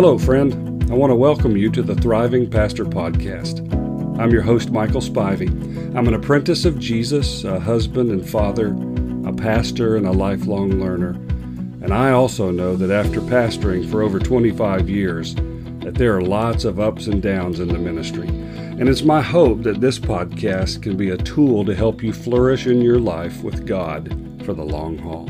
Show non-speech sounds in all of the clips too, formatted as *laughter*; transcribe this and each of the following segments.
Hello, friend. I want to welcome you to the Thriving Pastor Podcast. I'm your host, Michael Spivey. I'm an apprentice of Jesus, a husband and father, a pastor, and a lifelong learner. And I also know that after pastoring for over 25 years, that there are lots of ups and downs in the ministry. And it's my hope that this podcast can be a tool to help you flourish in your life with God for the long haul.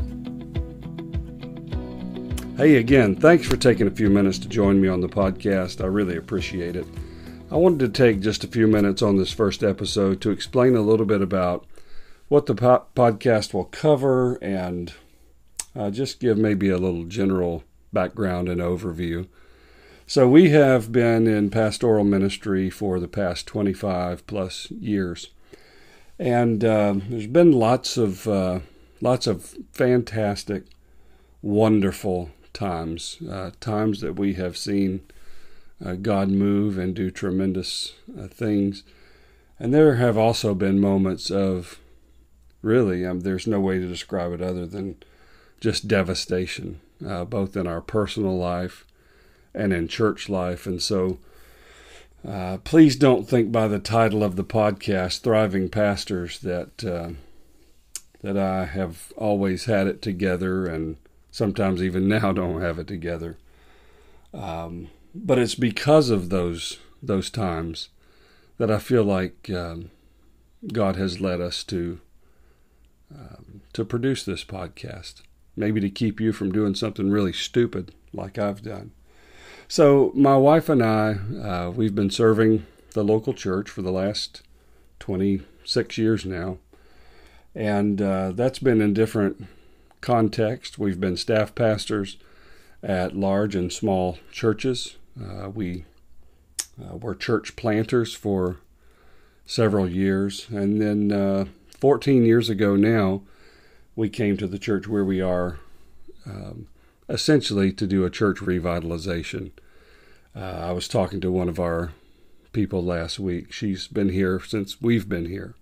Hey, again, thanks for taking a few minutes to join me on the podcast. I really appreciate it. I wanted to take just a few minutes on this first episode to explain a little bit about what the po- podcast will cover and uh, just give maybe a little general background and overview. So, we have been in pastoral ministry for the past 25 plus years. And uh, there's been lots of uh, lots of fantastic, wonderful times, uh, times that we have seen uh, God move and do tremendous uh, things. And there have also been moments of really, um, there's no way to describe it other than just devastation, uh, both in our personal life and in church life. And so, uh, please don't think by the title of the podcast, Thriving Pastors, that uh, that I have always had it together and sometimes even *laughs* now don't have it together. Um, but it's because of those those times that I feel like um, God has led us to um, to produce this podcast. Maybe to keep you from doing something really stupid like I've done. So my wife and I, uh, we've been serving the local church for the last 26 years now, and uh, that's been in different context. We've been staff pastors at large and small churches. Uh, we uh, were church planters for several years. And then uh, 14 years ago now, we came to the church where we are um, essentially to do a church revitalization. Uh, I was talking to one of our people last week. She's been here since we've been here.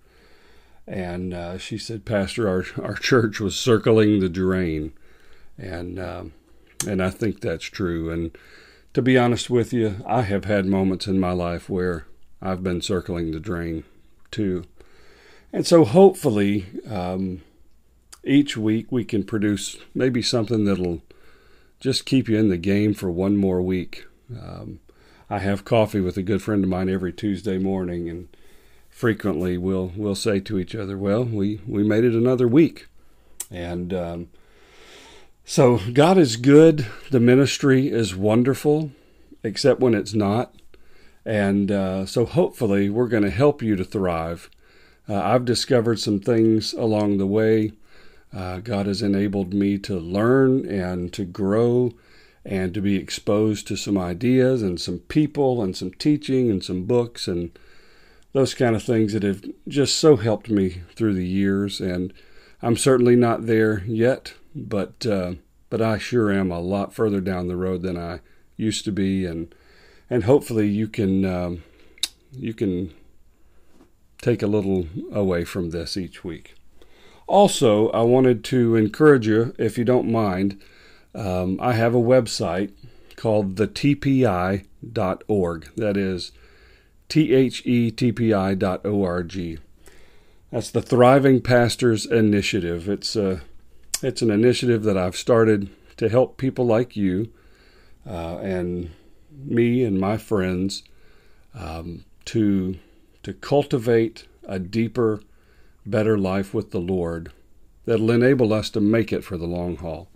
And uh, she said, Pastor, our, our church was circling the drain. And, um, and I think that's true. And to be honest with you, I have had moments in my life where I've been circling the drain too. And so hopefully, um, each week we can produce maybe something that'll just keep you in the game for one more week. Um, I have coffee with a good friend of mine every Tuesday morning, and frequently we'll we'll say to each other, "Well, we we made it another week," and um, so God is good. The ministry is wonderful, except when it's not, and uh, so hopefully we're going to help you to thrive. Uh, I've discovered some things along the way. Uh, God has enabled me to learn and to grow and to be exposed to some ideas and some people and some teaching and some books and those kind of things that have just so helped me through the years. And I'm certainly not there yet, but uh, but I sure am a lot further down the road than I used to be, and and hopefully you can um, you can take a little away from this each week. Also, I wanted to encourage you, if you don't mind, um, I have a website called thetpi.org. That is thetpi.org. That's the Thriving Pastors Initiative. It's a it's an initiative that I've started to help people like you uh, and me and my friends um, to to cultivate a deeper, better life with the Lord that'll enable us to make it for the long haul.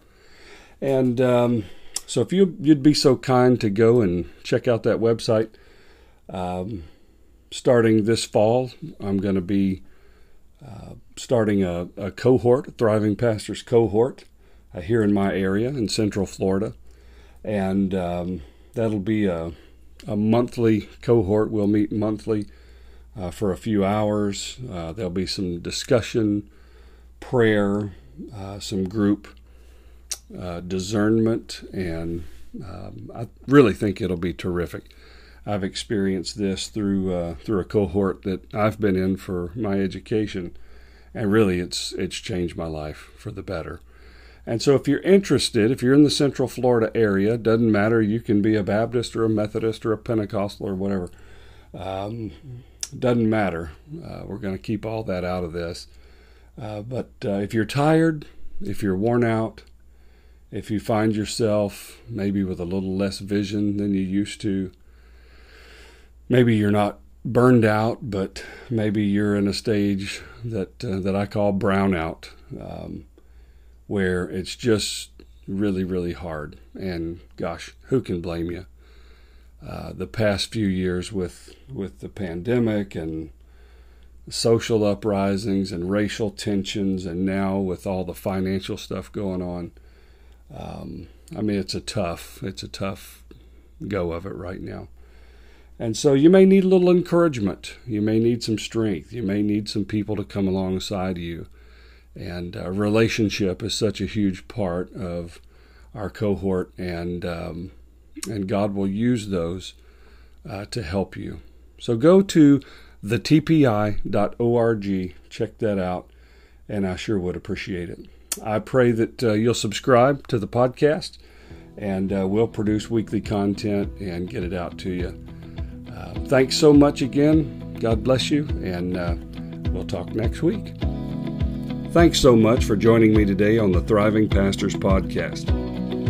And um, so, if you you'd be so kind to go and check out that website, um, starting this fall, I'm going to be uh, starting a, a, cohort, a Thriving Pastors cohort, uh, here in my area in Central Florida. And um, that'll be a, a, monthly cohort. We'll meet monthly uh, for a few hours. Uh, there'll be some discussion, prayer, uh, some group uh, discernment, and um, I really think it'll be terrific. I've experienced this through uh, through a cohort that I've been in for my education, and really it's it's changed my life for the better. And so, if you're interested, if you're in the Central Florida area, doesn't matter. You can be a Baptist or a Methodist or a Pentecostal or whatever. Um, doesn't matter. Uh, we're going to keep all that out of this. Uh, but uh, if you're tired, if you're worn out, if you find yourself maybe with a little less vision than you used to, maybe you're not burned out, but maybe you're in a stage that uh, that I call brownout, um, where it's just really, really hard. And gosh, who can blame you? Uh, the past few years with with the pandemic and social uprisings and racial tensions, and now with all the financial stuff going on. Um, I mean, it's a tough, it's a tough go of it right now. And so you may need a little encouragement. You may need some strength. You may need some people to come alongside you. And uh, relationship is such a huge part of our cohort, and um, and God will use those uh, to help you. So go to thetpi.org, check that out, and I sure would appreciate it. I pray that uh, you'll subscribe to the podcast, and uh, we'll produce weekly content and get it out to you. Thanks so much again. God bless you, and uh, we'll talk next week. Thanks so much for joining me today on the Thriving Pastors Podcast.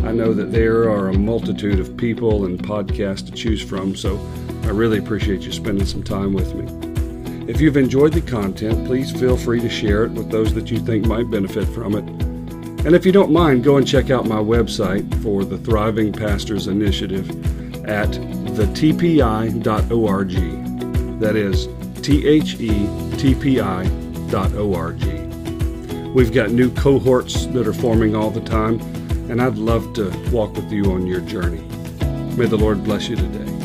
I know that there are a multitude of people and podcasts to choose from, so I really appreciate you spending some time with me. If you've enjoyed the content, please feel free to share it with those that you think might benefit from it. And if you don't mind, go and check out my website for the Thriving Pastors Initiative at thetpi.org. That is T H E T P I dot O R G. We've got new cohorts that are forming all the time, and I'd love to walk with you on your journey. May the Lord bless you today.